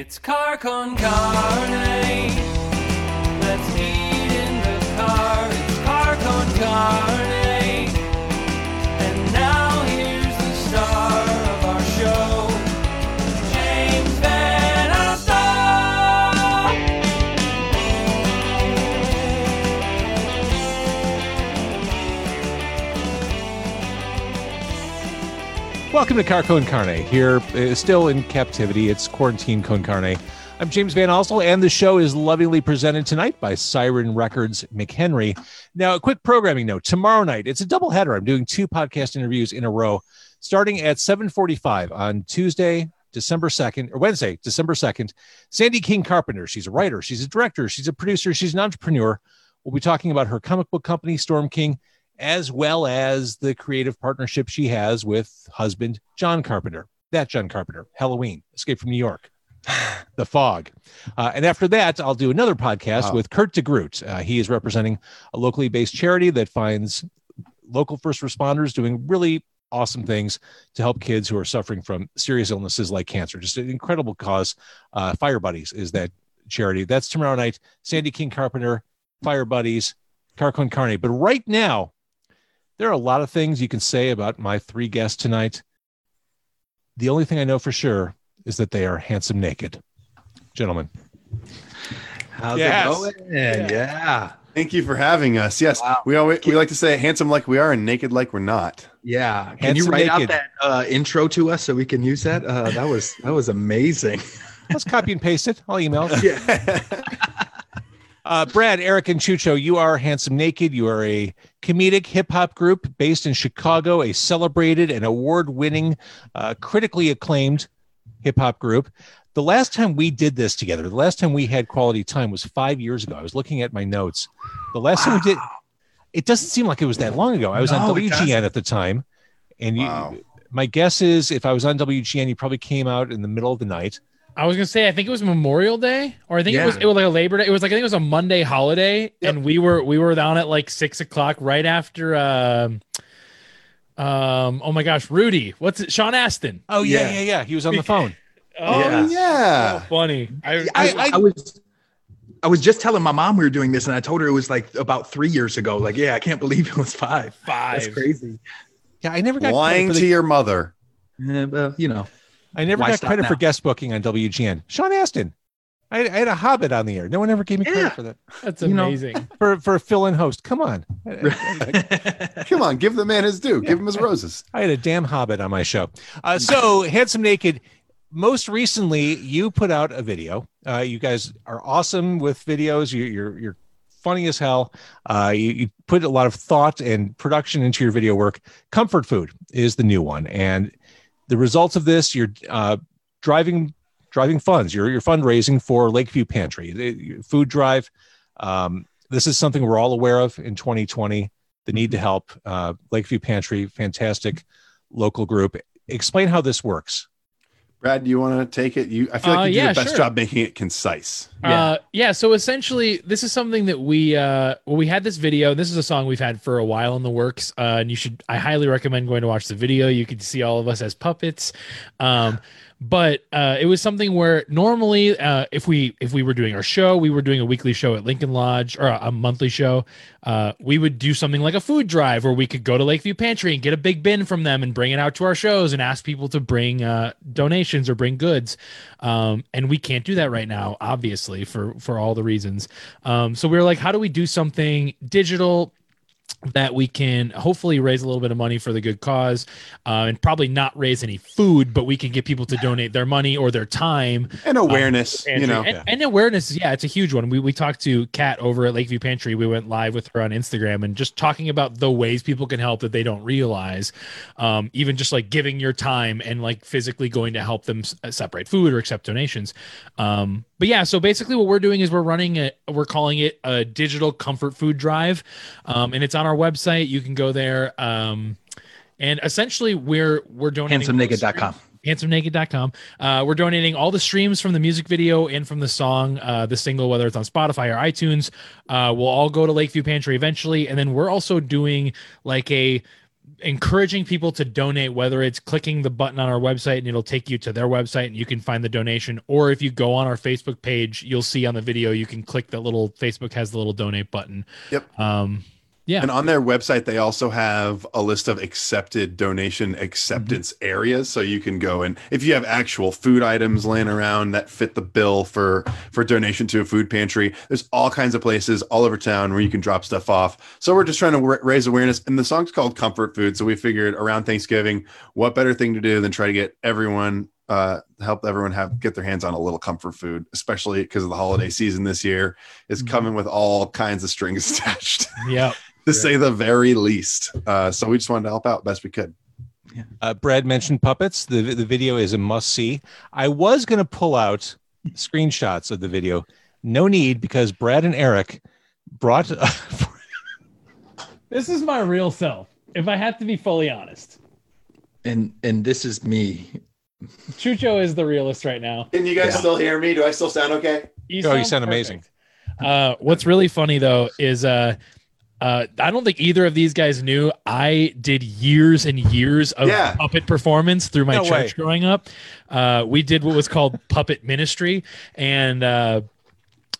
It's car con carne. Let's eat Welcome to Car Con Carne. Here, uh, still in captivity, it's Quarantine Con Carne. I'm James VanOsdol, and the show is lovingly presented tonight by Siren Records McHenry. Now, a quick programming note: tomorrow night, it's a double header. I'm doing two podcast interviews in a row, starting at 7:45 on Tuesday, December 2nd, or Wednesday, December 2nd. Sandy King Carpenter. She's a writer, she's a director, she's a producer, she's an entrepreneur. We'll be talking about her comic book company, Storm King, as well as the creative partnership she has with husband John Carpenter. That John Carpenter, Halloween, Escape from New York, The Fog. Uh, and after that, I'll do another podcast Wow. with Kurt DeGroot. Uh, he is representing a locally based charity that finds local first responders doing really awesome things to help kids who are suffering from serious illnesses like cancer. Just an incredible cause. Uh, Fire Buddies is that charity. That's tomorrow night. Sandy King Carpenter, Fire Buddies, Carcon Carne. But right now, there are a lot of things you can say about my three guests tonight. The only thing I know for sure is that they are handsome naked. Gentlemen, How's Yes. it going? Yeah. Thank you for having us. Yes, Wow. we always we like to say handsome like we are and naked like we're not. Yeah. Can Handsome you write naked. out that uh, intro to us so we can use that? Uh, that was that was amazing. let's copy and paste it. I'll email. Yeah. Uh, Brad, Eric, and Chucho, you are Handsome Naked. You are a comedic hip hop group based in Chicago, a celebrated and award winning, uh, critically acclaimed hip hop group. The last time we did this together, the last time we had quality time was five years ago. I was looking at my notes. The last time we did, it doesn't seem like it was that long ago. I was on No, it WGN at the time. And you, my guess is if I was on WGN, you probably came out in the middle of the night. I was gonna say I think it was Memorial Day, or I think it was it was like a Labor Day. It was like I think it was a Monday holiday, and we were we were down at like six o'clock right after. Um, um. Oh my gosh, Rudy, what's it? Sean Astin. Oh, yeah, Yeah. yeah, yeah. He was on the phone. Oh, Yeah. yeah. so funny. I, I, I- I was I was just telling my mom we were doing this, and I told her it was like about three years ago. Like, yeah, I can't believe it was five. Five. That's five. crazy. Yeah, I never got credit Lying for to your mother. Yeah, well, you know. I never Why got stop credit for guest booking on WGN. Sean Astin. I, I had a Hobbit on the air. No one ever gave me credit Yeah. for that. That's You know. amazing. For for a fill-in host. Come on. I, I- Come on, give the man his due. Give him his roses. I had a damn Hobbit on my show. Uh, so handsome naked. Most recently, you put out a video. Uh, you guys are awesome with videos. You, you're you're funny as hell. Uh, you, you put a lot of thought and production into your video work. Comfort food is the new one, and the results of this, you're uh, driving driving funds. You're you're fundraising for Lakeview Pantry, food drive. Um, this is something we're all aware of in 2020. The need to help uh, Lakeview Pantry, fantastic local group. Explain how this works. Brad, do you want to take it? You, I feel like Uh, you do yeah, the best sure. job making it concise. Yeah. Uh, yeah. So essentially, this is something that we uh, well, we had this video. This is a song we've had for a while in the works, uh, and you should. I highly recommend going to watch the video. You can see all of us as puppets. Um, but uh, it was something where normally, uh, if we if we were doing our show, we were doing a weekly show at Lincoln Lodge or a monthly show. Uh, we would do something like a food drive, where we could go to Lakeview Pantry and get a big bin from them and bring it out to our shows and ask people to bring uh, donations or bring goods. Um, and we can't do that right now, obviously, for for all the reasons. Um, so we were like, how do we do something digital? That we can hopefully raise a little bit of money for the good cause uh, and probably not raise any food but we can get people to donate their money or their time And awareness, you know. and, and awareness yeah it's a huge one. We, we talked to kat over at lakeview pantry. We went live with her on instagram and just talking about the ways people can help that they don't realize um, even just like giving your time and like physically going to help them s- uh, separate food or accept donations. Um, but yeah so basically what we're doing is we're running it we're calling it a digital comfort food drive um, and it's on our website you can go there um, and essentially we're we're donating HandsomeNaked.com. handsomenaked.com. Uh, we're donating all the streams from the music video and from the song, uh, the single, whether it's on Spotify or iTunes. Uh, we'll all go to Lakeview Pantry eventually. And then we're also doing like a encouraging people to donate, whether it's clicking the button on our website and it'll take you to their website and you can find the donation, or if you go on our Facebook page, you'll see on the video you can click that little Facebook has the little donate button. Yep. Um, yeah. And on their website, they also have a list of accepted donation acceptance Mm-hmm. areas. So you can go and if you have actual food items laying around that fit the bill for for donation to a food pantry, there's all kinds of places all over town where you can drop stuff off. So we're just trying to ra- raise awareness. And the song's called Comfort Food. So we figured around Thanksgiving, what better thing to do than try to get everyone uh, help everyone have get their hands on a little comfort food, especially because of the holiday season this year is Mhm. coming with all kinds of strings attached yeah. To say the very least. Uh, so we just wanted to help out best we could. Uh, Brad mentioned puppets. The the video is a must see. I was going to pull out screenshots of the video. No need because Brad and Eric brought. This is my real self, if I have to be fully honest. And and this is me. Chucho is the realist right now. Can you guys still hear me? Do I still sound okay? Oh, you sound amazing. Uh, what's really funny though is uh, uh, I don't think either of these guys knew I did years and years of Yeah. puppet performance through my No church way. growing up. Uh, we did what was called puppet ministry, and uh,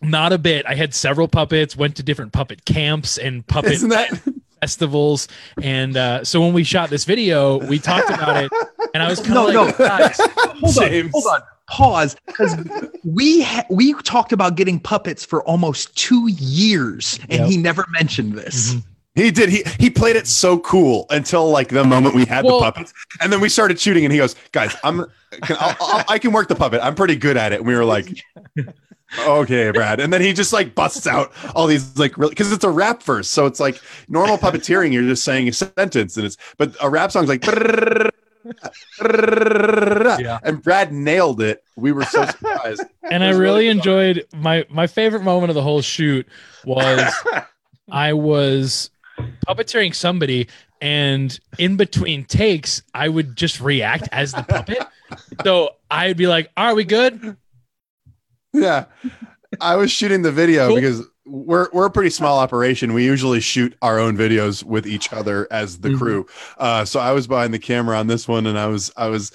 not a bit. I had several puppets, went to different puppet camps and puppet Isn't that festivals, and uh, so when we shot this video, we talked about it, and I was kind No, of no, like, guys, hold James. on, hold on, pause, because we ha- we talked about getting puppets for almost two years, and Yep. he never mentioned this. Mhm. he did? He he played it so cool until like the moment we had Well- the puppets, and then we started shooting, and he goes, "Guys, I'm can, I'll, I'll, I can work the puppet. I'm pretty good at it." And we were like. Okay, Brad. And then he just like busts out all these like really because it's a rap verse. So it's like normal puppeteering, you're just saying a sentence and it's but a rap song's like Yeah. and Brad nailed it. We were so surprised. and I really really enjoyed my my favorite moment of the whole shoot was I was puppeteering somebody and in between takes I would just react as the puppet. So I'd be like, "Are we good?" Yeah. I was shooting the video Cool. because we're we're a pretty small operation. We usually shoot our own videos with each other as the Mhm. crew. Uh, so I was behind the camera on this one, and I was I was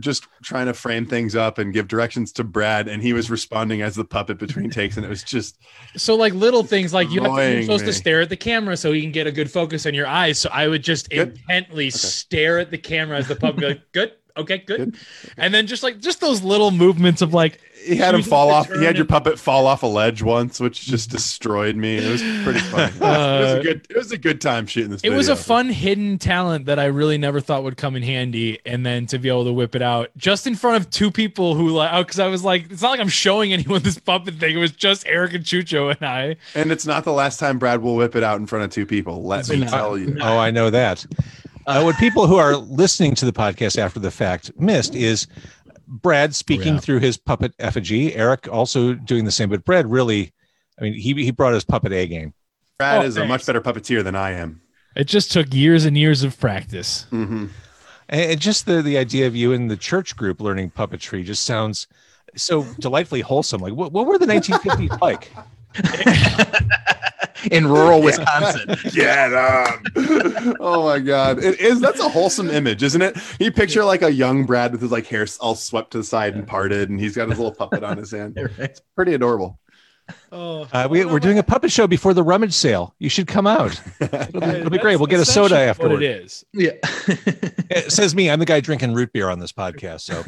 just trying to frame things up and give directions to Brad, and he was responding as the puppet between takes, and it was just So like little things like you have to, you're supposed me. to stare at the camera so you can get a good focus on your eyes. So I would just Good. intently stare at the camera as the puppet, like, "Good, okay, good. Good. and then just like just those little movements of like, he had him fall off. He had your and- puppet fall off a ledge once, which just destroyed me. It was pretty funny. it was a good. It was a good time shooting this. Uh, it was a fun hidden talent that I really never thought would come in handy, and then to be able to whip it out just in front of two people who like, oh, because I was like, it's not like I'm showing anyone this puppet thing. It was just Eric and Chucho and I. and it's not the last time Brad will whip it out in front of two people. Let me No. tell you. Oh, I know that. Uh, what people who are listening to the podcast after the fact missed is Brad speaking yeah. through his puppet effigy. Eric also doing the same, but Brad really, I mean, he he brought his puppet A game. Brad Oh, is a much better puppeteer than I am. It just took years and years of practice. hmm And and just the the idea of you in the church group learning puppetry just sounds so delightfully wholesome. Like, what, what were the 1950s like? In rural Wisconsin. Get on. oh my god. It is that's a wholesome image, isn't it? You picture like a young Brad with his like hair all swept to the side and parted, and he's got his little puppet on his hand. It's pretty adorable. Oh, Uh, we, we're doing a puppet show before the rummage sale. You should come out. It'll be, it'll be great. We'll get a soda What afterward. it is. Yeah. It says me. I'm the guy drinking root beer on this podcast. So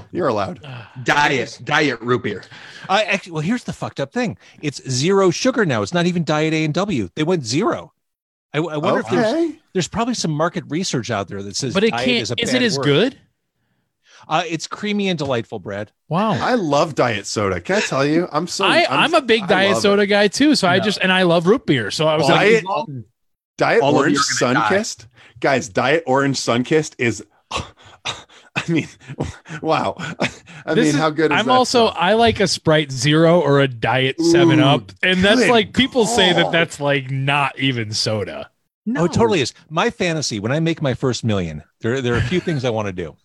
You're allowed. diet, diet root beer. I actually, well, here's the fucked up thing. It's zero sugar now. It's not even diet A and W. They went zero. I, I wonder if there's there's probably some market research out there that says, But it diet can't. Is, a Is, bad it as word. good? Uh, it's creamy and delightful, Brad. Wow. I love diet soda. Can I tell you? I'm so I, I'm, a big I diet soda it. guy too. So I just and I love root beer. So I was like, Diet, diet All orange are sun kissed Guys, diet orange sun kissed is I mean, wow. I This mean, is- how good is I'm that also stuff? I like a Sprite Zero or a Diet Seven Ooh, Up, and that's like people say that that's like not even soda. Oh, it totally is. My fantasy when I make my first million, there, there are a few things I want to do.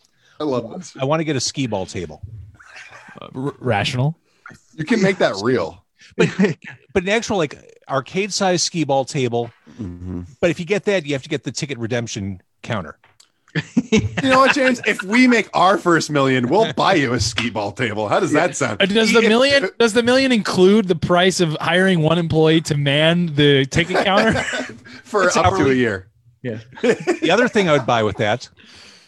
I love this. I want to get a skee ball table. R- rational. You can make that real. But but an actual, like, arcade size skee ball table. Mhm. But if you get that, you have to get the ticket redemption counter. You know what, James? if we make our first million, we'll buy you a skee ball table. How does that sound? Uh, Does the million does the million include the price of hiring one employee to man the ticket counter? for It's up to a hourly. year? The other thing I would buy with that,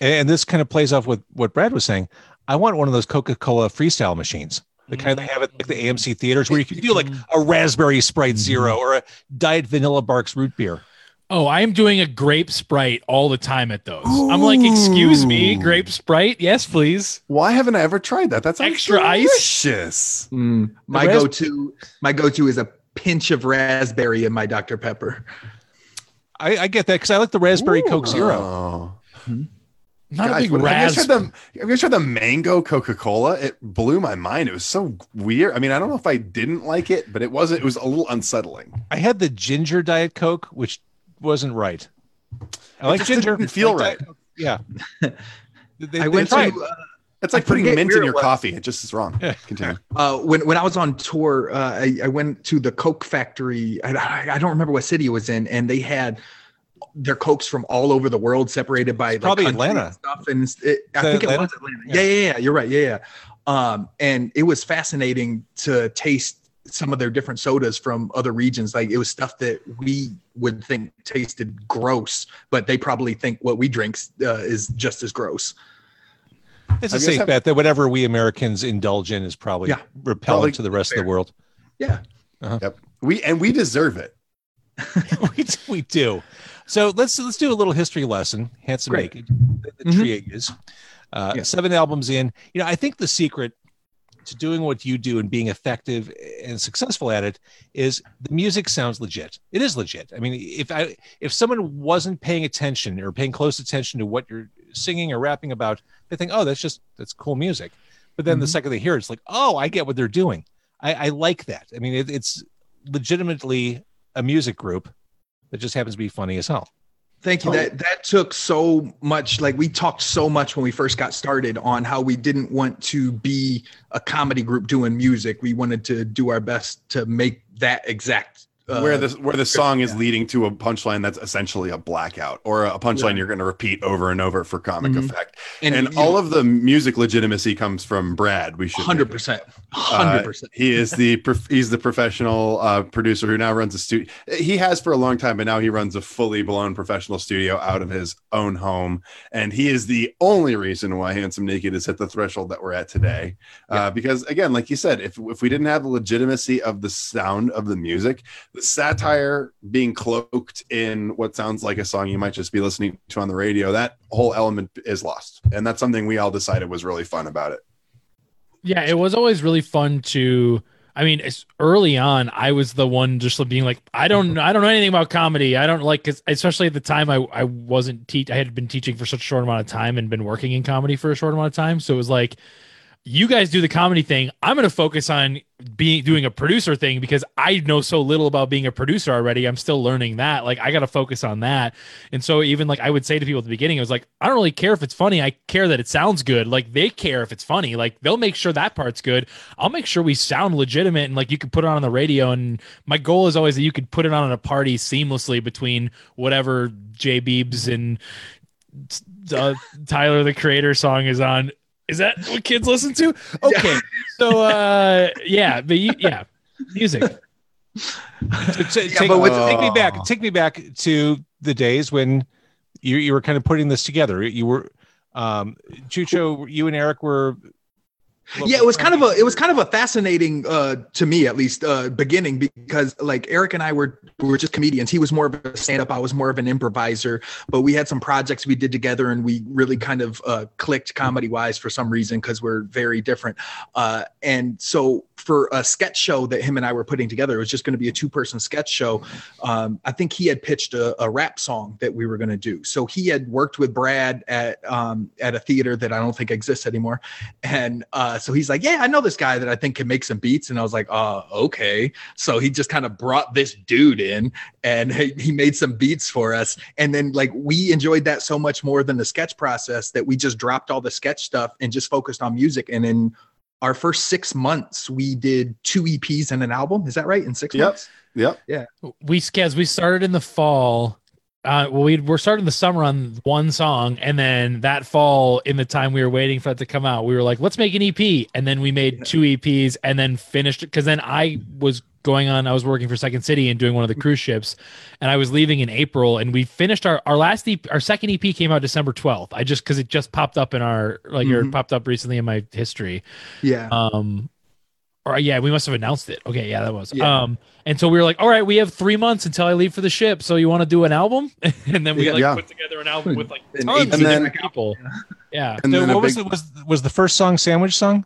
and this kind of plays off with what Brad was saying, I want one of those Coca Cola freestyle machines. The kind they have at like the AMC theaters where you can do like a raspberry Sprite Zero or a Diet Vanilla Barq's root beer. Oh, I am doing a grape sprite all the time at those. I'm like, excuse me, grape sprite? Yes, please. Why haven't I ever tried that? That's Extra ice? Mm, my ras- go-to, my go-to is a pinch of raspberry in my Dr Pepper. I, I get that because I like the raspberry Coke Zero. Oh. Not Guys, a big what- have, you guys ras. tried the, have you tried the mango Coca Cola? It blew my mind. It was so weird. I mean, I don't know if I didn't like it, but it wasn't. It was a little unsettling. I had the ginger Diet Coke, which wasn't right. I like ginger. didn't feel Like right. Yeah. They- I they went to tried. uh, It's like putting mint in your coffee. It just is wrong. Yeah. Continue. uh, when when I was on tour, uh, I, I went to the Coke factory. I, I- I don't remember what city it was in, and they had their cokes from all over the world, separated by like, probably Atlanta. and stuff. And it, I Is that think Atlanta? it was Atlanta. Yeah. yeah, yeah, You're right. Yeah, yeah. Um, and it was fascinating to taste some of their different sodas from other regions. Like it was stuff that we would think tasted gross, but they probably think what we drink uh, is just as gross. It's a Have you safe have- bet that whatever we Americans indulge in is probably Yeah. repellent Probably to the rest of the world. Yeah. Yep. We and we deserve it. we, we do. So let's let's do a little history lesson. Handsome Great. Naked, the, the Mhm. trio is uh, Yeah. seven albums in. You know, I think the secret to doing what you do and being effective and successful at it is the music sounds legit. It is legit. I mean, if I if someone wasn't paying attention or paying close attention to what you're singing or rapping about, they think, oh, that's just that's cool music. But then the Mhm. second they hear it, it's like, oh, I get what they're doing. I, I like that. I mean, it, it's legitimately a music group that just happens to be funny as hell. Thank you. Oh. That that took so much. Like we talked so much when we first got started on how we didn't want to be a comedy group doing music. We wanted to do our best to make that exact. Uh, where the where the song is leading to a punchline that's essentially a blackout or a punchline Right. you're going to repeat over and over for comic Mhm. effect. And, and, all of the music legitimacy comes from Brad. We should hundred percent, hundred percent. he is the prof- he's the professional uh, producer who now runs a studio. He has for a long time, but now he runs a fully blown professional studio out of his own home, and he is the only reason why Handsome Naked has hit the threshold that we're at today. Uh, because again, like you said, if if we didn't have the legitimacy of the sound of the music, the satire being cloaked in what sounds like a song you might just be listening to on the radio, that whole element is lost, and that's something we all decided was really fun about it. Yeah, it was always really fun to. I mean, it's early on. I was the one just being like, I don't, I don't know anything about comedy. I don't like, 'cause especially at the time, I, I wasn't teach. I had been teaching for such a short amount of time and been working in comedy for a short amount of time. So it was like, you guys do the comedy thing. I'm going to focus on being doing a producer thing because I know so little about being a producer already. I'm still learning that. Like I got to focus on that. And so even like I would say to people at the beginning, I was like, I don't really care if it's funny. I care that it sounds good. Like they care if it's funny. Like they'll make sure that part's good. I'll make sure we sound legitimate and like you can put it on the radio. And my goal is always that you could put it on at a party seamlessly between whatever J Beebs and uh, Tyler the Creator song is on. Is that what kids listen to? Okay, so uh, yeah, but you, yeah, music. So t- Yeah, take, but with- take me Oh. back. Take me back to the days when you you were kind of putting this together. You were, um, Chucho. You and Eric were. Yeah it was kind of a it was kind of a fascinating uh to me at least uh beginning because like eric and i were we were just comedians. He was more of a stand-up i was more of an improviser but we had some projects we did together and we really kind of uh clicked comedy wise for some reason because we're very different. Uh and so for a sketch show that him and i were putting together it was just going to be a two-person sketch show um i think he had pitched a, a rap song that we were going to do. So he had worked with brad at um at a theater that i don't think exists anymore. And uh, so he's like, Yeah, I know this guy that I think can make some beats. And I was like, uh, okay. So he just kind of brought this dude in and he, he made some beats for us. And then, like, we enjoyed that so much more than the sketch process that we just dropped all the sketch stuff and just focused on music. And in our first six months, we did two EPs and an album. Is that right? In six Yep. months? Yep. Yeah. We Skez, we started in the fall. Uh, well, we we're starting the summer on one song, and then that fall, in the time we were waiting for it to come out, we were like, let's make an EP, and then we made two EPs, and then finished it because then I was going on, I was working for Second City and doing one of the cruise ships, and I was leaving in April, and we finished our our last EP, our second EP came out December twelfth. I just because it just popped up in our like or Mhm. popped up recently in my history, Yeah. um or yeah we must have announced it okay yeah that was Yeah. um and so we were like all right we have three months until i leave for the ship so you want to do an album and then we Yeah. like Yeah. put together an album with like And tons of And then- different people yeah And So then what was big- it? Was was the first song "Sandwich Song"?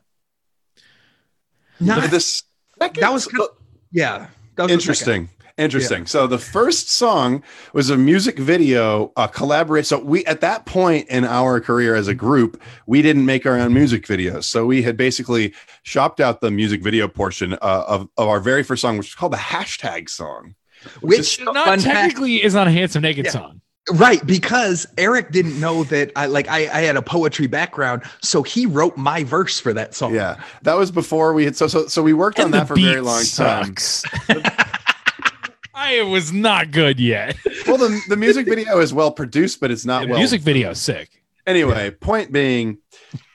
No, this that was kind of, yeah. That was the second. Interesting. Interesting so the first song was a music video uh collaborate so we at that point in our career as a group we didn't make our own music videos. So we had basically shopped out the music video portion uh, of, of our very first song which was called the hashtag song Which not fun fact- technically is not a handsome naked Yeah. song. Right, because Eric didn't know that I like I, I had a poetry background, so he wrote my verse for that song. yeah that was before we had so so so we worked on that for a beat very long time. sucks i was not good yet. Well the, the music video is well produced but it's not the well music video is sick. Anyway point being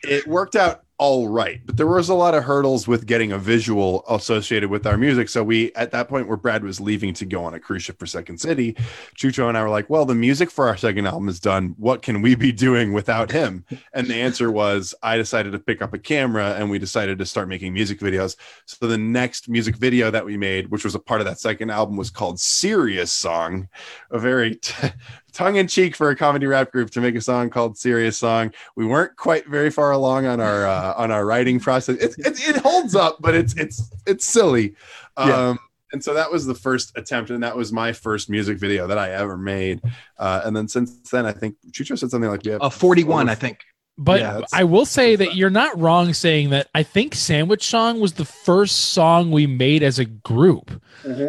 it worked out all right. But there was a lot of hurdles with getting a visual associated with our music. So we at that point where brad was leaving to go on a cruise ship for second city chucho and i were like well the music for our second album is done. What can we be doing without him? And the answer was i decided to pick up a camera and we decided to start making music videos. So the next music video that we made which was a part of that second album was called serious song a very t- tongue-in-cheek for a comedy rap group to make a song called serious song. We weren't quite very far along on our uh, on our writing process. It, it, it holds up but it's it's it's silly. Um Yeah. and so that was the first attempt and that was my first music video that i ever made. Uh and then since then i think chucho said something like "Yeah, have Uh, 41, over- I think. But Yeah, I will say that you're not wrong saying that I think Sandwich Song was the first song we made as a group.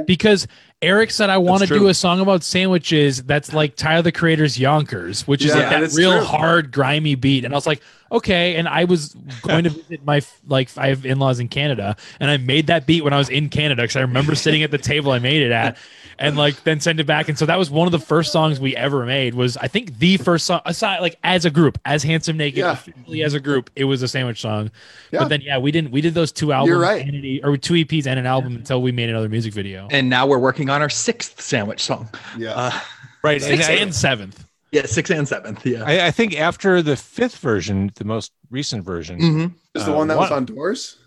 Because Eric said I want to do a song about sandwiches that's like Tyler the Creator's Yonkers, which is Yeah, like that real true. hard grimy beat. And I was like, okay. And I was going to visit my like I have in-laws in Canada, and I made that beat when I was in Canada because I remember sitting at the table I made it at. And like then send it back, and so that was one of the first songs we ever made. Was I think the first song aside like as a group, as Handsome Naked, Yeah. as a group, it was a sandwich song. Yeah. But then yeah, we didn't. We did those two albums, right. and an E- or two EPs and an album until we made another music video. And now we're working on our sixth sandwich song. yeah Uh, Right. Sixth And and seventh. yeah, sixth and seventh. Yeah. I, I think after the fifth version, the most recent version, hmm is the uh, one that was on doors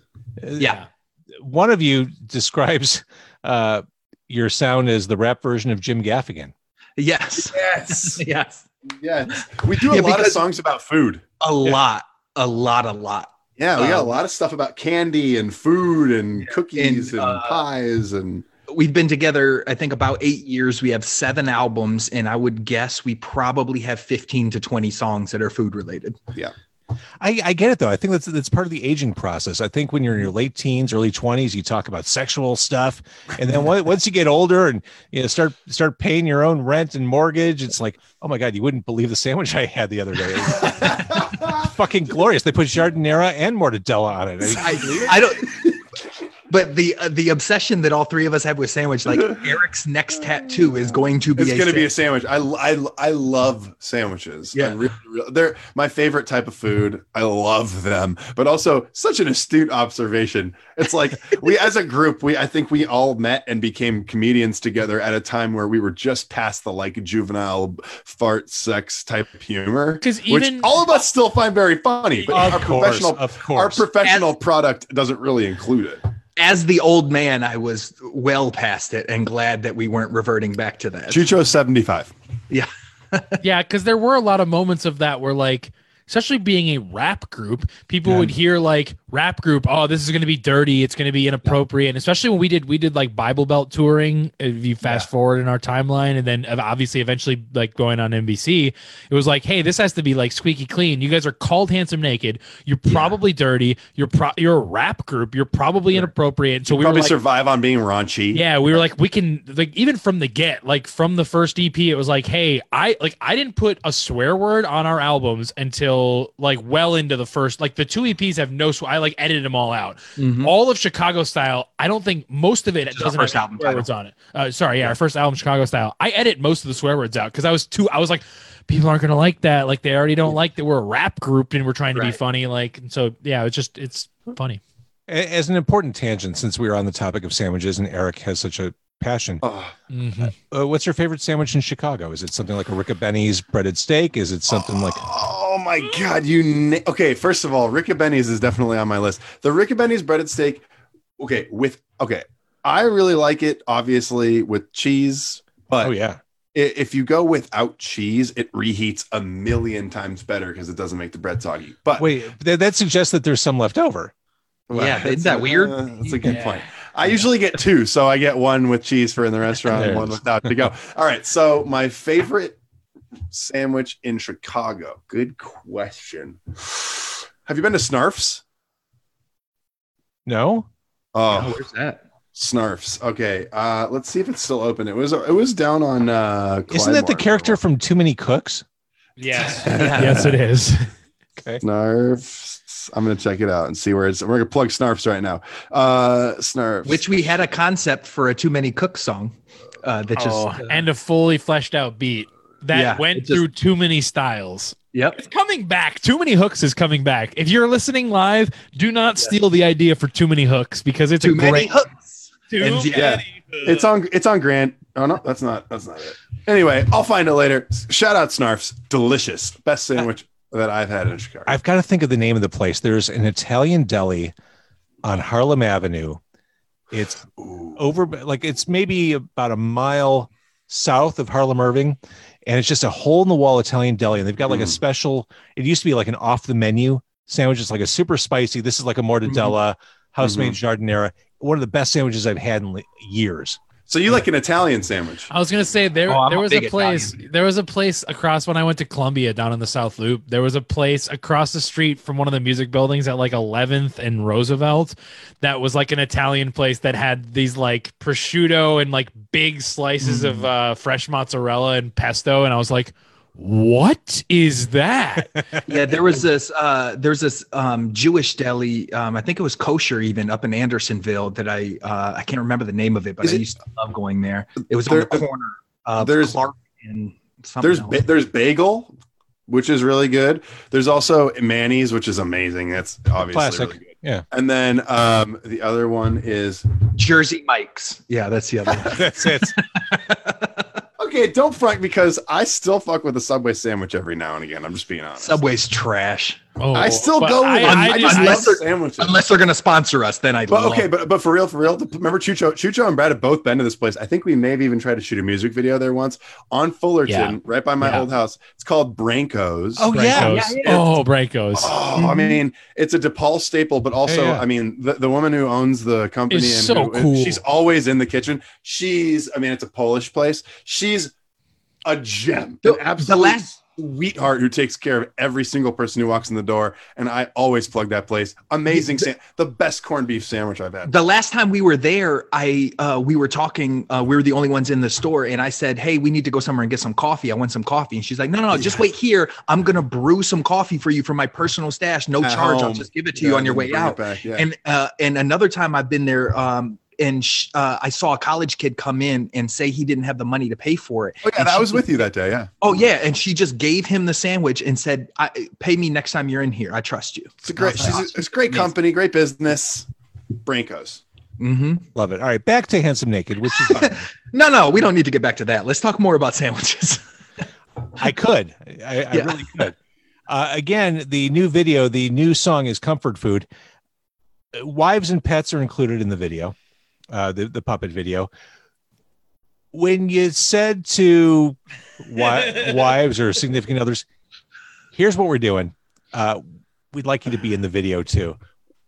Yeah. one of you describes uh, your sound as the rap version of Jim Gaffigan. Yes. yes yes. yes we do a Yeah, lot of songs about food A lot. A lot. A lot. Yeah, we got a Um, lot of stuff about candy and food and cookies and, and, uh, pies and We've been together, I think, about eight years. We have seven albums, and I would guess we probably have 15 to 20 songs that are food related. I, I get it though. I think that's that's part of the aging process. I think when you're in your late teens, early twenties, you talk about sexual stuff, and then once once you get older and you know start start paying your own rent and mortgage, it's like, oh my god, you wouldn't believe the sandwich I had the other day. Fucking glorious. They put giardiniera and mortadella on it. I, I don't. But the uh, the obsession that all three of us have with sandwich, like Eric's next tattoo is going to be. it's a going to be a sandwich. sandwich. I, I, I love sandwiches. Yeah. Really, really- they're my favorite type of food. I love them, but also such an astute observation. It's like we, as a group, we I think we all met and became comedians together at a time where we were just past the like juvenile fart sex type humor, Because which even all of us still find very funny. But of our course, professional of our course. professional product doesn't really include it. As the old man, I was well past it and glad that we weren't reverting back to that. Chucho seventy five. Yeah. yeah, because there were a lot of moments of that where like especially being a rap group, people would hear like rap group, oh, this is going to be dirty, it's going to be inappropriate, and especially when we did we did like Bible Belt touring. If you fast forward in our timeline, and then obviously eventually like going on NBC, it was like, hey, this has to be like squeaky clean. You guys are called handsome naked. You're probably dirty. You're pro- you're a rap group. You're probably inappropriate. So we were Probably like, survive on being raunchy. yeah, we were like, we can like even from the get, like from the first EP, it was like, hey, I like I didn't put a swear word on our albums until until like well into the first. Like the two EPs have no. Sw- I like edited them all out. Mhm. All of Chicago style. I don't think most of it Just our doesn't first have album swear title. words on it. Uh, sorry, yeah, our first album, Chicago style. I edit most of the swear words out because I was too. I was like, people aren't gonna like that. Like they already don't like that we're a rap group and we're trying to be funny. Like and so, yeah, it's just it's funny. As an important tangent, since we were on the topic of sandwiches and Eric has such a passion, Oh, Mhm. uh, what's your favorite sandwich in Chicago? Is it something like a Ricobene's breaded steak? Is it something like Oh my god, you na- okay? First of all, Ricobene's is definitely on my list. The Ricobene's breaded steak, okay, with okay, I really like it, obviously with cheese, but oh yeah, if you go without cheese, it reheats a million times better because it doesn't make the bread soggy. But wait, that suggests that there's some left over. Yeah, that's isn't that weird? uh, that's a good Yeah. point. I usually get two, so I get one with cheese for in the restaurant and one without to go. All right, so my favorite sandwich in Chicago. Good question. Have you been to Snarf's? No, Oh, Oh, where's that? Snarf's. Okay, uh, let's see if it's still open. It was it was down on. Uh, isn't that the Clydemar. character from Too Many Cooks? Yes, yes, it is. Snarf's? I'm gonna check it out and see where it's. We're gonna plug Snarf's right now. Uh, Snarf's. Which we had a concept for a Too Many Cooks song. Uh, that just Oh, uh, and a fully fleshed out beat that Yeah, went just- through too many styles. yep. It's coming back. Too many hooks is coming back. If you're listening live, do not steal the idea for too many hooks because it's Too a many great. hooks. Too And many yeah, hooks. It's on. It's on Grant. Oh no, that's not. That's not it. Anyway, I'll find it later. Shout out Snarf's. Delicious. Best sandwich that I've had in Chicago. I've got to think of the name of the place. There's an Italian deli on Harlem Avenue. It's Ooh. over like it's maybe about a mile south of Harlem Irving, and it's just a hole in the wall Italian deli. And they've got like a Mm. special. It used to be like an off the menu sandwich. It's like a super spicy. This is like a mortadella, house made giardiniera. One of the best sandwiches I've had in years. So you like an Italian sandwich? I was gonna say there Oh, there was a big place there was a place across when I went to Columbia down in the South Loop. There was a place across the street from one of the music buildings at like 11th and Roosevelt that was like an Italian place that had these like prosciutto and like big slices of uh, fresh mozzarella and pesto, and I was like, "What is that?" Yeah, there was this uh there's this um Jewish deli, um, I think it was kosher even up in Andersonville that I uh I can't remember the name of it, but Is I it- used to love going there. It was There- on the corner of there's- Clark and something There's ba- there's bagel, which is really good. There's also Manny's, which is amazing. That's obviously Classic. really good. Yeah. And then um, the other one is Jersey Mike's. Yeah, that's the other one. That's it. okay. Don't front because I still fuck with a Subway sandwich every now and again. I'm just being honest. Subway's trash. Oh, I still go with I, them. I I, just- just unless love they're- sandwiches. Unless they're gonna sponsor us, then I But love okay, but but for real, for real, remember Chucho, Chucho and Brad have both been to this place. I think we may have even tried to shoot a music video there once on Fullerton, Yeah. right by my Yeah. old house. It's called Branco's. Oh, yeah, Brancos. yeah, yeah. Oh, Brancos. Oh, I mm-hmm. mean, it's a DePaul staple, but also, Yeah, yeah. I mean, the, the woman who owns the company Is and so who- cool. she's always in the kitchen. She's, I mean, it's a Polish place. She's a gem, The- an the last- sweetheart who takes care of every single person who walks in the door. And I always plug that place. Amazing, sa- the best corned beef sandwich I've had. the last time we were there, I uh, we were talking. Uh, we were the only ones in the store, and I said, "Hey, we need to go somewhere and get some coffee. I want some coffee." And she's like, "No, no, no, just wait here. I'm gonna brew some coffee for you from my personal stash, no At charge. I'll just give it to you on your way out." back, yeah. And uh, and another time I've been there, um, and sh- uh, I saw a college kid come in and say he didn't have the money to pay for it. oh, yeah, And that was with you that day. Yeah. Oh yeah, and she just gave him the sandwich and said, I, "Pay me next time you're in here. I trust you." It's a great, That's she's a, it's a great Amazing. company, great business. Brancos. Mm-hmm. Love it. All right, back to Handsome Naked, which is fine. No, no, we don't need to get back to that. Let's talk more about sandwiches. I could. I, I Yeah. really could. Uh, again, the new video, the new song is Comfort Food. Uh, Wives and pets are included in the video, uh, the, the puppet video. When you said to wi- wives or significant others, here's what we're doing. Uh, we'd like you to be in the video too.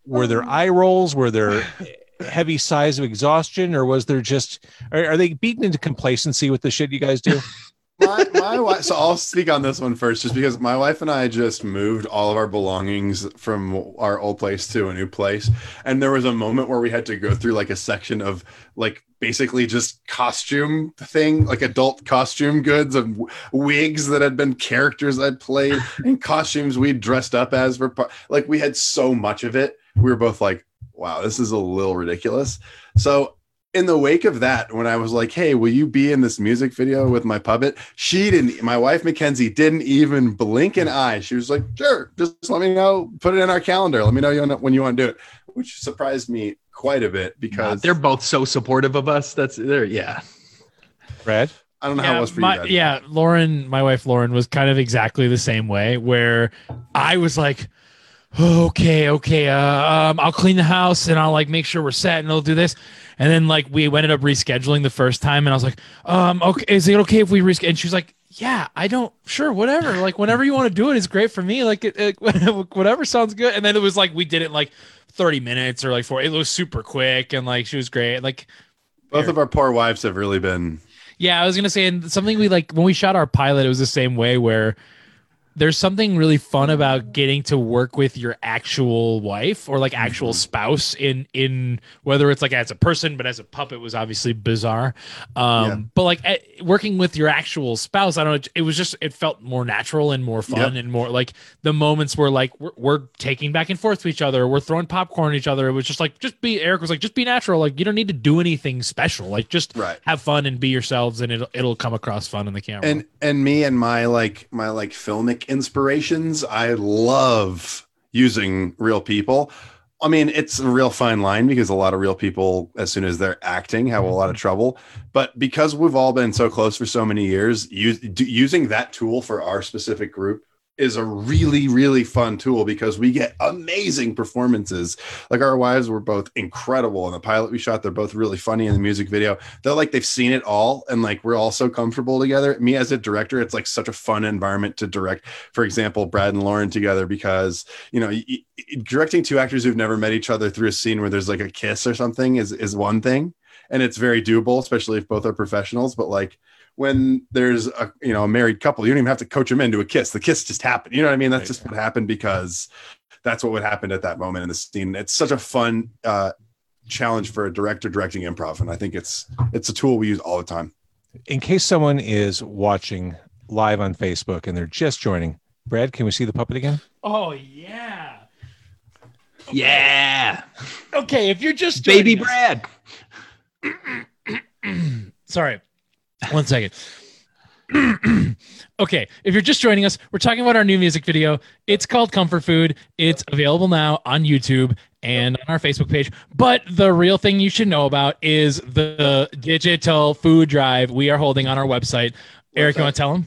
Were there eye rolls? Were there heavy sighs of exhaustion? Or was there just, are, are they beaten into complacency with the shit you guys do? my, my wife so i'll speak on this one first just because my wife and i just moved all of our belongings from our old place to a new place. And there was a moment where we had to go through like a section of like basically just costume thing like adult costume goods and w- wigs that had been characters i'd played and costumes we'd dressed up as for par- like we had so much of it. We were both like wow this is a little ridiculous. So in the wake of that, when I was like, "Hey, will you be in this music video with my puppet?" She didn't. My wife Mackenzie didn't even blink an eye. She was like, "Sure, just let me know. Put it in our calendar. Let me know when you want to do it," which surprised me quite a bit because they're both so supportive of us. That's there. Yeah. Brad. I don't know how it was for my- you. Guys. yeah, Lauren, my wife Lauren was kind of exactly the same way where I was like, okay, okay, uh, um, I'll clean the house and I'll like make sure we're set and I'll do this. And then like we ended up rescheduling the first time and I was like, um, okay, is it okay if we reschedule? And she was like, yeah, I don't, sure, whatever. Like whenever you want to do it, it's great for me. Like it, it, whatever sounds good. And then it was like, we did it like 30 minutes or like four, it was super quick. And like, she was great. Like, Both of our poor wives have really been. yeah, I was gonna say and something we like when we shot our pilot. It was the same way where there's something really fun about getting to work with your actual wife or like actual spouse in in whether it's like as a person but as a puppet was obviously bizarre um Yeah. but like eh, working with your actual spouse i don't know it, was just it felt more natural and more fun Yep. and more like the moments where like we're, we're taking back and forth to each other we're throwing popcorn at each other it was just like just be eric was like just be natural like you don't need to do anything special like just Right. have fun and be yourselves and it'll it'll come across fun in the camera and and me and my like my like filmic inspirations. I love using real people. I mean it's a real fine line because a lot of real people as soon as they're acting have a lot of mm-hmm. trouble. But because we've all been so close for so many years use, using that tool for our specific group is a really really fun tool because we get amazing performances. Like our wives were both incredible in the pilot we shot. They're both really funny in the music video. They're like they've seen it all and like we're all so comfortable together. Me as a director it's like such a fun environment to direct for example brad and lauren together because you know directing two actors who've never met each other through a scene where there's like a kiss or something is is one thing and it's very doable especially if both are professionals but like when there's a you know a married couple you don't even have to coach them into a kiss the kiss just happened you know what i mean that's just what happened because that's what would happen at that moment in the scene it's such a fun uh challenge for a director directing improv and i think it's it's a tool we use all the time In case someone is watching live on Facebook and they're just joining, Brad, can we see the puppet again? oh yeah Yeah. okay if you're just Baby us- Brad. Sorry. One second. okay, if you're just joining us, we're talking about our new music video. It's called Comfort Food. It's available now on YouTube and on our Facebook page. But the real thing you should know about is the digital food drive we are holding on our website. Eric, you want to tell them?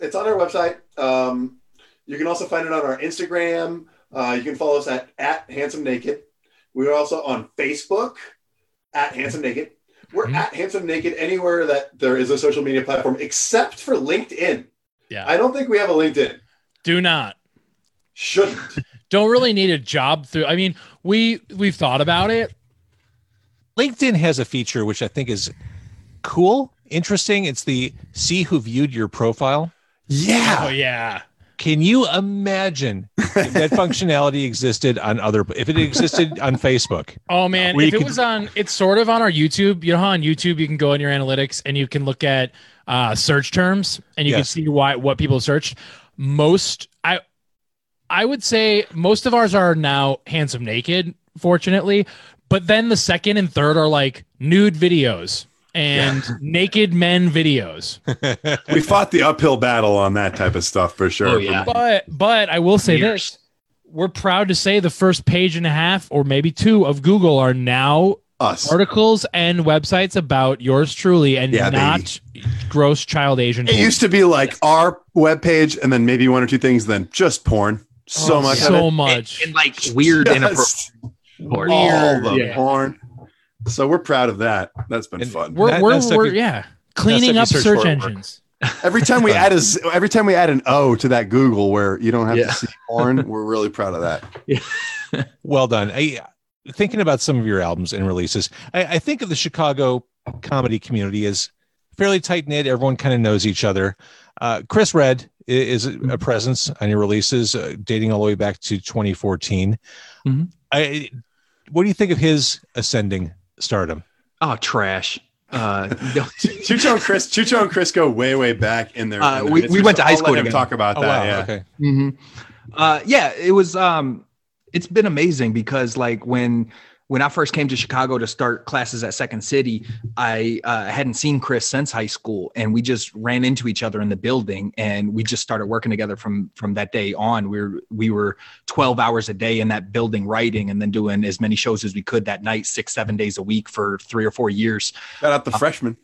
it's on our website um you can also find it on our instagram uh you can follow us at at handsome naked we're also on facebook at handsome naked we're Mhm. at handsome naked anywhere that there is a social media platform except for linkedin Yeah. i don't think we have a linkedin Do not. shouldn't Don't really need a job through. I mean, we we've thought about it. LinkedIn has a feature which I think is cool, interesting. It's the see who viewed your profile. yeah Oh yeah. Can you imagine if that functionality existed on other if it existed on Facebook? Oh man, if you it was on, it's sort of on our YouTube. You know how on YouTube you can go in your analytics and you can look at uh, search terms and you can see why what people searched. Most, I, I would say most of ours are now handsome naked, fortunately. But then the second and third are like nude videos and naked men videos. we fought the uphill battle on that type of stuff for sure Oh, yeah. But but I will say Years. this: we're proud to say the first page and a half, or maybe two, of Google are now us articles and websites about yours truly and Yeah, not gross child Asian. it porn. used to be like our webpage and then maybe one or two things then just porn so Oh, much of so it. much. And, and like weird, Just inappropriate. porn. all the Yeah. porn. So we're proud of that. That's been And- fun. we're That- we're, that's we're you- yeah cleaning up search search for at work. engines. Every time we add a z- every time we add an O to that Google where you don't have Yeah. to see porn, we're really proud of that. Well done. I, thinking about some of your albums and releases, I, I think of the Chicago comedy community as fairly tight knit. Everyone kind of knows each other. Uh, Chris Redd is a, a presence on your releases, uh, dating all the way back to 2014. Mhm. I, what do you think of his ascending stardom? Oh, trash. Uh, no. Chucho and Chris, Chucho and Chris go way, way back in their. Uh, in their we- history, we went so to high I'll school Let him together. talk about that. yeah. Oh, okay. hmm Uh, yeah, it was. Um, it's been amazing because like when when I first came to Chicago to start classes at Second City, I uh, hadn't seen Chris since high school, and we just ran into each other in the building, and we just started working together from from that day on. We were we were twelve hours a day in that building writing, and then doing as many shows as we could that night, six seven days a week for three or four years. Shout out the freshman.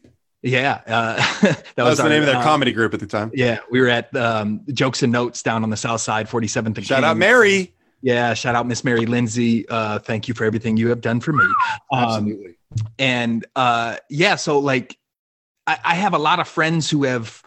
Yeah, uh, that, That was the our, name of their uh, comedy group at the time. Yeah, we were at um, Jokes and Notes down on the south side, 47th and Shout out Mary. Yeah, shout out Miss Mary Lindsay. Uh, thank you for everything you have done for me. Um, Absolutely. and uh, yeah, so like I, I have a lot of friends who have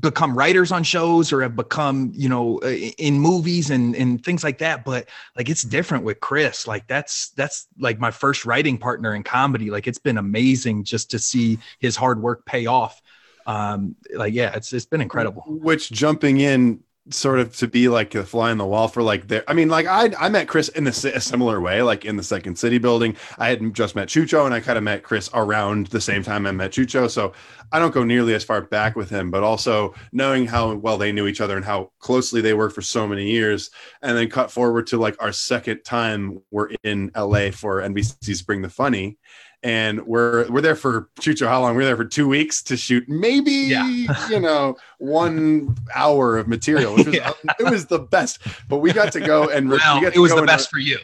become writers on shows or have become you know uh, in movies and and things like that but like it's different with chris like that's that's like my first writing partner in comedy like it's been amazing just to see his hard work pay off um like yeah it's it's been incredible Which jumping in sort of to be like a fly on the wall for like there. I mean, like I I met Chris in a, a similar way, like in the Second City building. I had just met Chucho, and I kind of met Chris around the same time I met Chucho. So I don't go nearly as far back with him, but also knowing how well they knew each other and how closely they worked for so many years, and then cut forward to like our second time we're in LA for NBC's Bring the Funny. And we're we're there for Chucho. How long? We're there for two weeks to shoot maybe Yeah. you know one hour of material. Which was, Yeah. It was the best. But we got to go and re- we well got it to was go the and best for you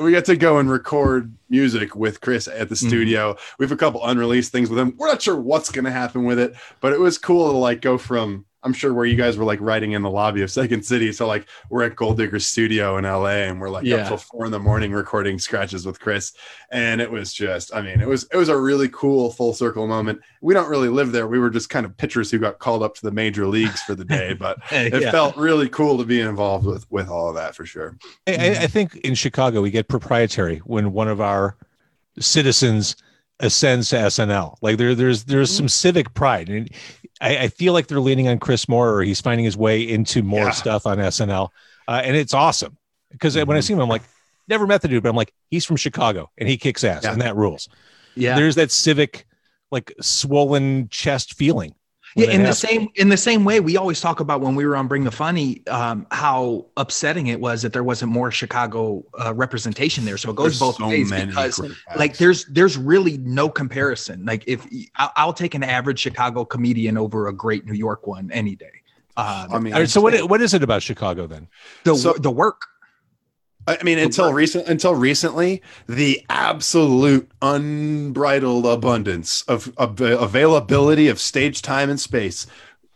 we got to go and record music with Chris at the Mhm. studio. We have a couple unreleased things with him. We're not sure what's going to happen with it, but it was cool to like go from. I'm sure where you guys were like writing in the lobby of Second City. So like we're at Gold Digger's studio in LA and we're like Yeah. up till four in the morning recording scratches with Chris. And it was just, I mean, it was it was a really cool full circle moment. We don't really live there. We were just kind of pitchers who got called up to the major leagues for the day, but it Yeah. felt really cool to be involved with with all of that for sure. I- I think in Chicago we get proprietary when one of our citizens ascends to SNL. Like there, there's there's some civic pride, and I, I feel like they're leaning on Chris more, or he's finding his way into more Yeah. stuff on SNL, uh, and it's awesome because when I see him, I'm like, never met the dude, but I'm like, he's from Chicago and he kicks ass, Yeah. and that rules. yeah There's that civic, like swollen chest feeling. When Yeah, that in the same in the same way, we always talk about when we were on Bring the Funny, um, how upsetting it was that there wasn't more Chicago uh, representation there. So it goes There's both so ways many because, like, there's there's really no comparison. Like, if I'll, I'll take an average Chicago comedian over a great New York one any day. Uh, I mean, All right, so what what is it about Chicago then? the so- the work. I mean, until recent, until recently, the absolute unbridled abundance of, of availability of stage time and space.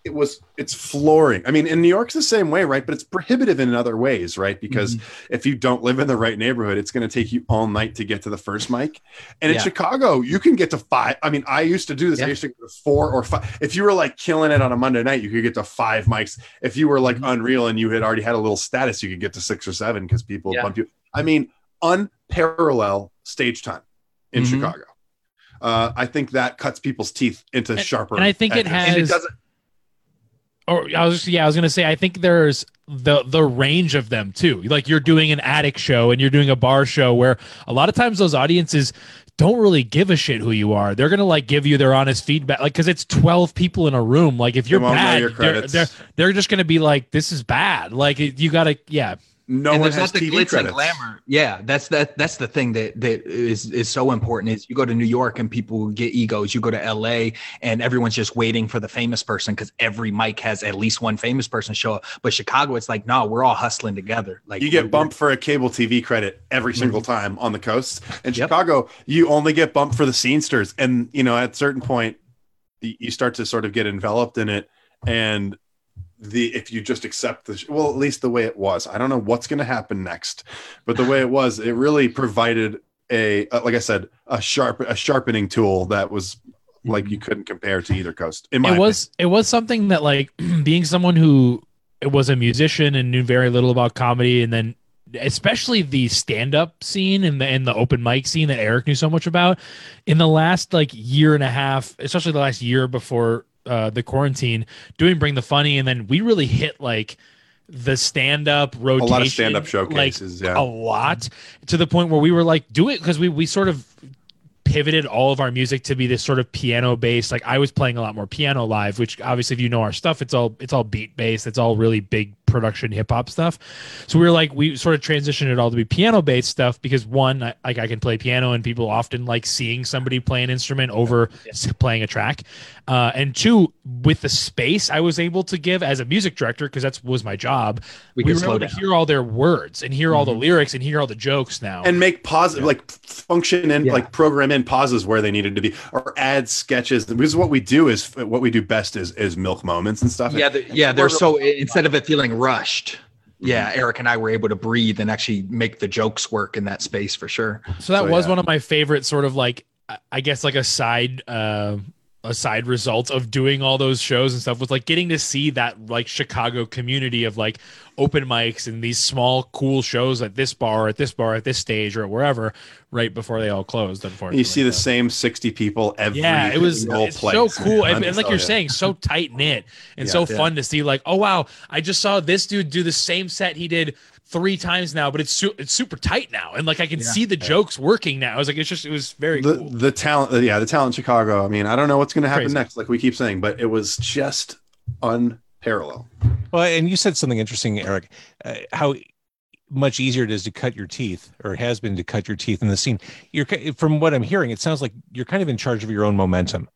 It was, it's flooring. I mean, in New York's the same way, right? But it's prohibitive in other ways, right? Because Mm-hmm. if you don't live in the right neighborhood, it's going to take you all night to get to the first mic. And in Yeah. Chicago, you can get to five. I mean, I used to do this. I used to go to four or five. If you were like killing it on a Monday night, you could get to five mics. If you were like Mm-hmm. unreal and you had already had a little status, you could get to six or seven because people Yeah. bumped you. I mean, unparalleled stage time in Mhm. Chicago. Uh, I think that cuts people's teeth into And- sharper. and I think it edges. has- And it doesn't. Or I was just, yeah, I was gonna say I think there's the the range of them too. Like you're doing an attic show and you're doing a bar show where a lot of times those audiences don't really give a shit who you are. They're gonna like give you their honest feedback, like because it's twelve people in a room. Like if you're bad, your they're, they're they're just gonna be like, this is bad. Like you gotta, yeah, no and one has TV glitz credits. and glamour. Yeah, that's that. That's the thing that that is is so important. Is you go to New York and people get egos. You go to L.A. and everyone's just waiting for the famous person because every mic has at least one famous person show up. But Chicago, it's like no, we're all hustling together. Like You get bumped for a cable TV credit every single time on the coast. In Mm-hmm. Yep. Chicago, you only get bumped for the scenesters, and you know at a certain point, you start to sort of get enveloped in it, and the if you just accept the well, at least the way it was. I don't know what's going to happen next, but the way it was, it really provided a uh, like I said, a sharp a sharpening tool that was like you couldn't compare to either coast. In my it was it was something that like being someone who was a musician and knew very little about comedy and then especially the stand-up scene and the and the open mic scene that Eric knew so much about in the last like year and a half, especially the last year before uh, the quarantine, doing Bring the Funny, and then we really hit like the stand-up rotation, a lot of stand-up like, showcases. yeah, a lot to the point where we were like, do it because we we sort of pivoted all of our music to be this sort of piano based like i was playing a lot more piano live which obviously if you know our stuff it's all it's all beat based it's all really big production hip hop stuff. So we were like we sort of transitioned it all to be piano based stuff because one I, like i can play piano and people often like seeing somebody play an instrument over s- playing a track. Uh, and two with the space i was able to give as a music director because that was my job We we, were slow able to hear all their words and hear all the lyrics and hear all the jokes now. And make positive like function and Yeah. like program in pauses where they needed to be or add sketches because what we do is what we do best is is milk moments and stuff. Yeah, the, yeah, they're so instead of it feeling rushed. Yeah, Eric and I were able to breathe and actually make the jokes work in that space for sure. So that So, was yeah. one of my favorite sort of like I- I guess like a side uh a side result of doing all those shows and stuff was like getting to see that like Chicago community of like open mics and these small cool shows at this bar at this bar at this stage or wherever right before they all closed unfortunately. you see the same 60 people every yeah, it was it's place. so cool, and, and like Oh, you're yeah. saying, so tight knit and Yeah. so Yeah. fun to see. Like, oh wow, I just saw this dude do the same set he did three times now, but it's su- it's super tight now, and like I can Yeah. see the jokes working now. I was like, it's just it was very the cool. the talent yeah the talent in chicago i mean i don't know what's going to happen Crazy. next like we keep saying but it was just unparalleled Well, and you said something interesting, Eric. Uh, how much easier it is to cut your teeth, or it has been to cut your teeth in the scene. You're from what I'm hearing, it sounds like you're kind of in charge of your own momentum.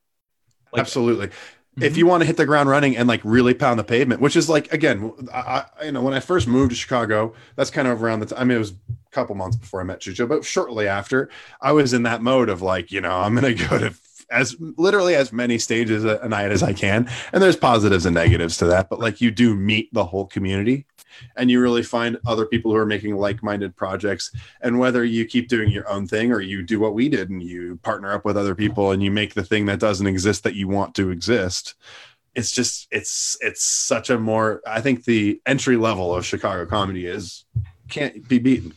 Like- absolutely Mm-hmm. if you want to hit the ground running and like really pound the pavement which is like again I, I you know when i first moved to chicago that's kind of around the time i mean it was a couple months before i met Chucho, but shortly after i was in that mode of like you know i'm gonna go to as literally as many stages a, a night as i can. And there's positives and negatives to that but like you do meet the whole community and you really find other people who are making like-minded projects. And whether you keep doing your own thing or you do what we did and you partner up with other people and you make the thing that doesn't exist that you want to exist it's just it's it's such a more i think the entry level of chicago comedy is can't be beaten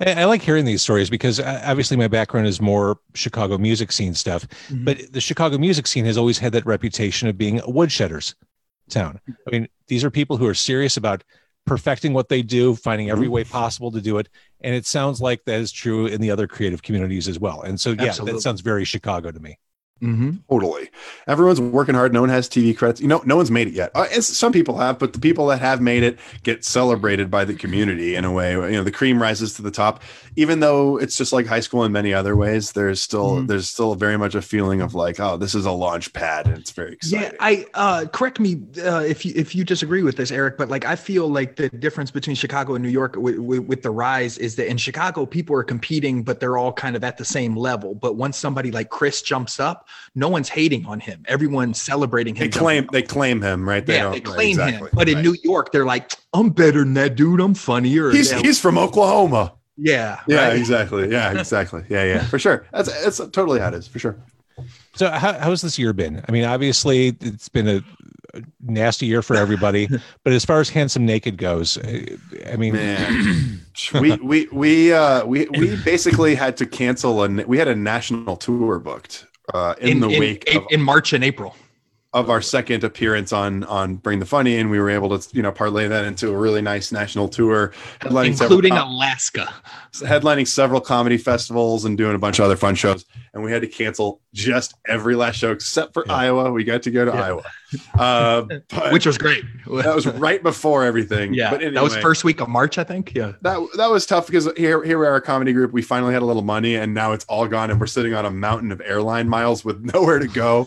I, I like hearing these stories because uh, obviously my background is more Chicago music scene stuff, Mhm. but the Chicago music scene has always had that reputation of being a woodshedders town. I mean, these are people who are serious about perfecting what they do, finding every way possible to do it. And it sounds like that is true in the other creative communities as well. And so, yeah, Absolutely. that sounds very Chicago to me. Mhm. totally everyone's working hard no one has tv credits you know no one's made it yet uh, it's, some people have but the people that have made it get celebrated by the community in a way you know the cream rises to the top even though it's just like high school in many other ways there's still Mhm. there's still very much a feeling of like oh this is a launch pad and it's very exciting Yeah, I uh, correct me uh, if you if you disagree with this, Eric. But like, I feel like the difference between Chicago and New York with, with, with the rise is that in Chicago, people are competing, but they're all kind of at the same level. But once somebody like Chris jumps up, no one's hating on him. Everyone's celebrating him. they claim jumping they claim him right up. yeah, don't- they right, claim exactly, him. But in. New York, they're like, I'm better than that dude. I'm funnier. he's yeah, he's from oklahoma yeah, yeah right? exactly yeah exactly yeah yeah for sure that's that's totally how it is for sure So, how, how's this year been? I mean, obviously, it's been a, a nasty year for everybody, but as far as Handsome Naked goes, uh, I mean, Man, we we we uh we we basically had to cancel and we had a national tour booked uh in, the wake in, of, in March and April. of our second appearance on on Bring the Funny and we were able to you know parlay that into a really nice national tour headlining including several, Alaska. headlining several comedy festivals and doing a bunch of other fun shows and we had to cancel just every last show except for Yeah. Iowa we got to go to Yeah. Iowa uh but which was great. that was right before everything yeah, but that was first week of March, I think. Yeah, that that was tough because here here we are a comedy group we finally had a little money and now it's all gone and we're sitting on a mountain of airline miles with nowhere to go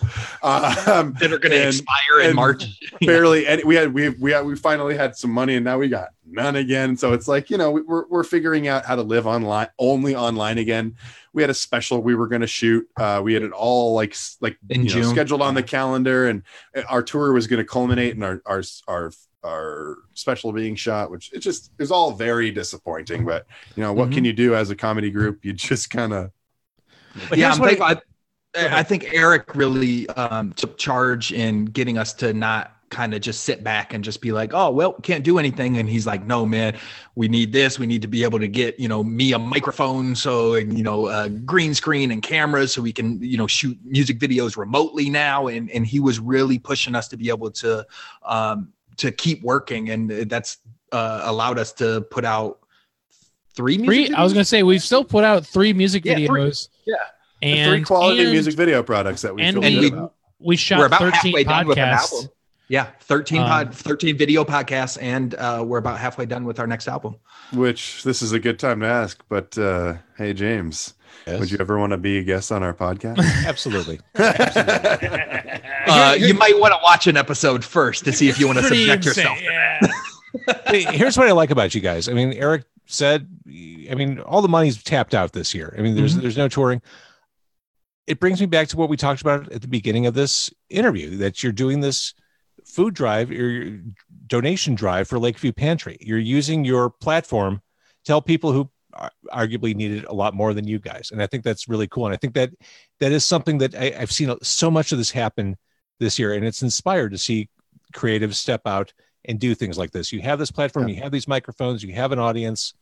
um that are going to expire in March. barely and we had we we had, we finally had some money and now we got none again so it's like you know we're, we're figuring out how to live online only online again we had a special we were going to shoot uh we had it all like like In you know, scheduled on the calendar and uh, our tour was going to culminate in our our our our special being shot which it just is all very disappointing but you know what Mhm. can you do as a comedy group you just kind of yeah, I'm what I- thankful. I, I think Eric really um, took charge in getting us to not kind of just sit back and just be like, oh, well, can't do anything. And he's like, no, man, we need this. We need to be able to get, you know, me a microphone. So, and, you know, a green screen and cameras so we can, you know, shoot music videos remotely now. And, and he was really pushing us to be able to, um, to keep working. And that's uh, allowed us to put out three music Three, I was gonna say we've still put out three music Yeah, three. videos. Yeah. The And three quality and music video products that we and feel we- we- about. we shot we're about 13 halfway done with an podcasts. Album. Yeah, 13 Um, pod, 13 video podcasts, and uh, we're about halfway done with our next album. Which this is a good time to ask, but uh, hey, James, Yes. would you ever want to be a guest on our podcast? Absolutely. Uh, you might want to watch an episode first to see if you want to subject insane, yourself. Yeah. Hey, Here's what I like about you guys. I mean, Eric said, I mean, all the money's tapped out this year. I mean, there's Mhm. there's no touring. It brings me back to what we talked about at the beginning of this interview that you're doing this food drive or your donation drive for Lakeview Pantry. You're using your platform to help people who arguably need it a lot more than you guys. And I think that's really cool. And I think that that is something that I, I've seen so much of this happen this year, and it's inspired to see creatives step out and do things like this. You have this platform, you have these microphones, you have an audience.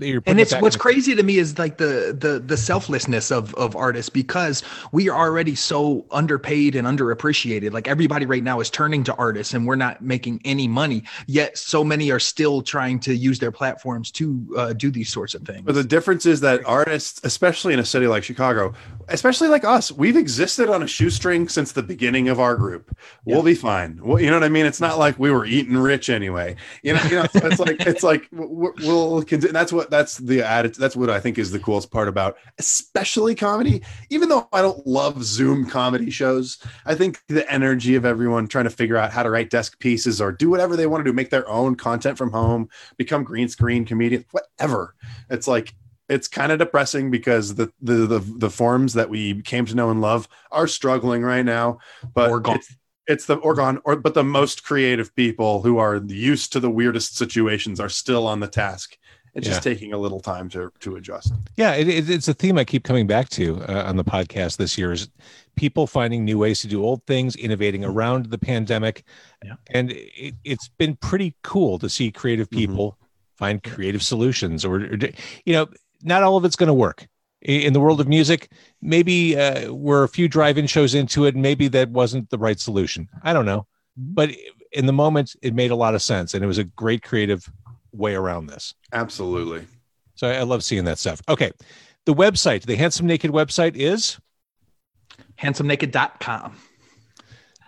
You're and it's back what's crazy to me is like the the the selflessness of of artists because we are already so underpaid and underappreciated like everybody right now is turning to artists and we're not making any money yet so many are still trying to use their platforms to uh, do these sorts of things But the difference is that artists, especially in a city like Chicago, especially like us, we've existed on a shoestring since the beginning of our group. We'll be fine. Well, you know what I mean? It's not like we were eating rich anyway. You know, you know, so it's like it's like we'll, we'll continue. That's what that's the attitude. That's what I think is the coolest part about, especially comedy. Even though I don't love Zoom comedy shows, I think the energy of everyone trying to figure out how to write desk pieces or do whatever they want to do, make their own content from home, become green screen comedian, whatever. It's like it's kind of depressing because the, the the the forms that we came to know and love are struggling right now. But Or gone. it's it's the Oregon or but the most creative people who are used to the weirdest situations are still on the task. It's just taking a little time to to adjust. Yeah, it, it, it's a theme I keep coming back to uh, on the podcast this year is people finding new ways to do old things, innovating around the pandemic. Yeah. And it, it's been pretty cool to see creative Mhm. people find creative solutions or, or, you know, not all of it's going to work. In the world of music, maybe uh, we're a few drive-in shows into it, and maybe that wasn't the right solution. I don't know, but in the moment, it made a lot of sense, and it was a great creative way around this. Absolutely. So I I love seeing that stuff. Okay. The website, the Handsome Naked website is handsomenaked.com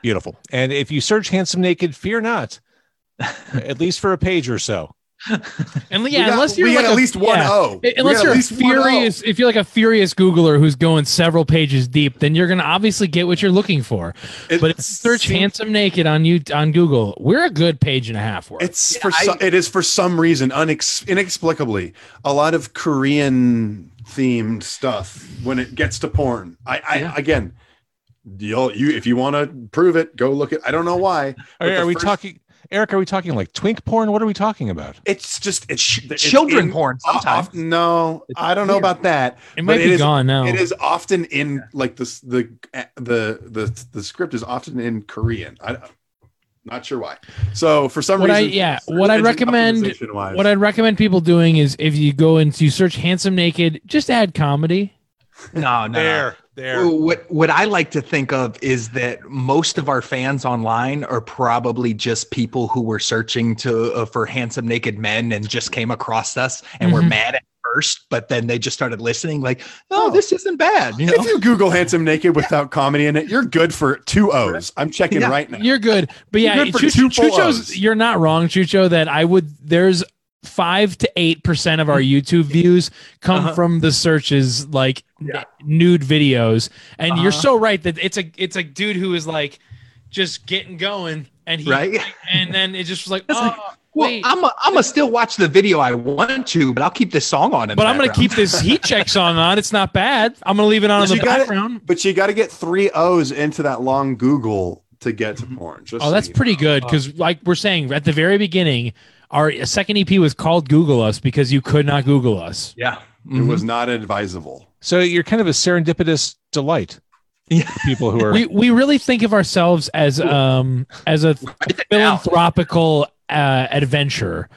beautiful. And if you search Handsome Naked, fear not, at least for a page or so. And yeah, got- unless you're like got a- at least one yeah. O. We Unless you're a least one O. furious, if you're like a furious Googler who's going several pages deep, then you're gonna obviously get what you're looking for. It but if you search seems- "handsome naked" on you on Google, we're a good page and a half worth. It's for so, it is for some reason unex, inexplicably a lot of Korean themed stuff when it gets to porn. I, I Yeah. again, you'll you if you want to prove it, go look at. I don't know why. but Are, the are we first- talking, Eric? Are we talking like twink porn? What are we talking about? It's just it's, it's children in- porn off- sometimes no, It's I don't know about that. it might but be is- gone now. It is often in like this the eh, the the the script is often in Korean. I not sure why. So for some What I- reason, yeah, what I'd recommend- What I'd recommend people doing is if you go into you search "handsome naked," just add comedy. no no no. There. What what I like to think of is that most of our fans online are probably just people who were searching to uh, for handsome naked men and just came across us and were Mhm. mad at first, but then they just started listening. Like, Oh. oh, this isn't bad. You know, If you Google handsome naked without comedy in it, you're good for two O's. I'm checking Yeah. right now. You're good, but yeah, You're good for Chucho- two Chucho's. O's. You're not wrong, Chucho. That I would. There's five to eight percent of our YouTube views come Uh-huh. from the searches like Yeah. nude videos, and you're Uh-huh. so right that it's a it's a dude who is like just getting going, and he right? and then it just was like, It's oh like, Well, wait. I'm a, I'm gonna still watch the video I want to, but I'll keep this song on. in but the I'm gonna keep this heat check song on. It's not bad. I'm gonna leave it on in the you gotta- background. But you got to get three O's into that long Google to get to porn. Just Oh, so that's pretty know. good because, like we're saying at the very beginning, our second EP was called "Google Us" because you could not Google us. Yeah. It Mhm. was not advisable. So you're kind of a serendipitous delight. Yeah. people who are we we really think of ourselves as um as a philanthropical uh, adventurer,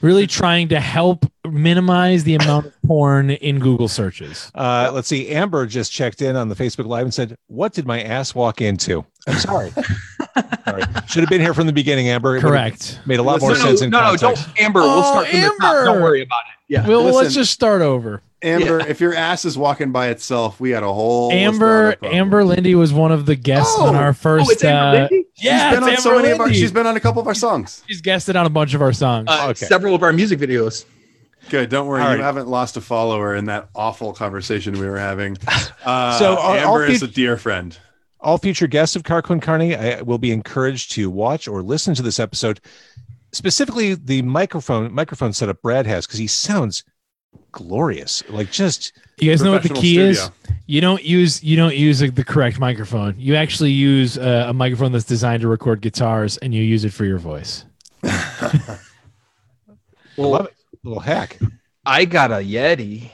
really trying to help minimize the amount of porn in Google searches. Uh, let's see. Amber just checked in on the Facebook Live and said, "What did my ass walk into?" I'm sorry. sorry. Should have been here from the beginning, Amber. It Correct. Made a lot no, more no, sense in no, no, context. don't Amber. we'll Oh, start from the top. Amber! Don't worry about it. Yeah. Well, let's just start over. Amber, if your ass is walking by itself, we had a whole Amber. Amber Lindy was one of the guests on Oh! our first. oh, it's Amber uh, Lindy? Yeah, she's been on so Amber many of our. She's been on a couple of our songs. She's guested on a bunch of our songs. Uh, Okay. Several of our music videos. Good. Don't worry. All You right. haven't lost a follower in that awful conversation we were having. Uh, So, are- Amber I'll is feed- a dear friend. All future guests of Car Carney I, will be encouraged to watch or listen to this episode, specifically the microphone microphone setup Brad has because he sounds glorious. Like just you guys know what the professional key is? You don't use you don't use the correct microphone. You actually use uh, a microphone that's designed to record guitars, and you use it for your voice. I love it. little hack. I got a Yeti.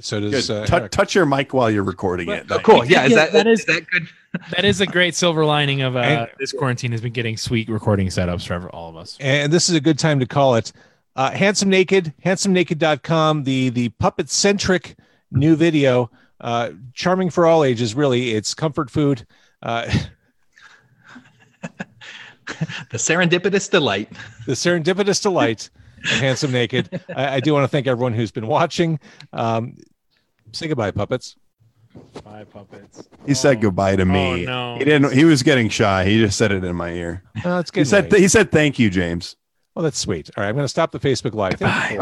So Good. does uh, Tou- Eric. touch your mic while you're recording it. Oh, cool. Yeah, is that, that is- is that good? That is a great silver lining of uh, And- this quarantine has been getting sweet recording setups for all of us. and this is a good time to call it uh, handsome naked handsome handsomenaked.com the the puppet centric new video uh, charming for all ages really it's comfort food uh, The serendipitous delight. the serendipitous delight of handsome naked I, I do want to thank everyone who's been watching um, say goodbye puppets Five puppets. He said goodbye to me. Oh, no. He didn't. He was getting shy. He just said it in my ear. oh, it's He good said. He said thank you, James. Well that's sweet. All right i'm going to stop the facebook live Thank you All right.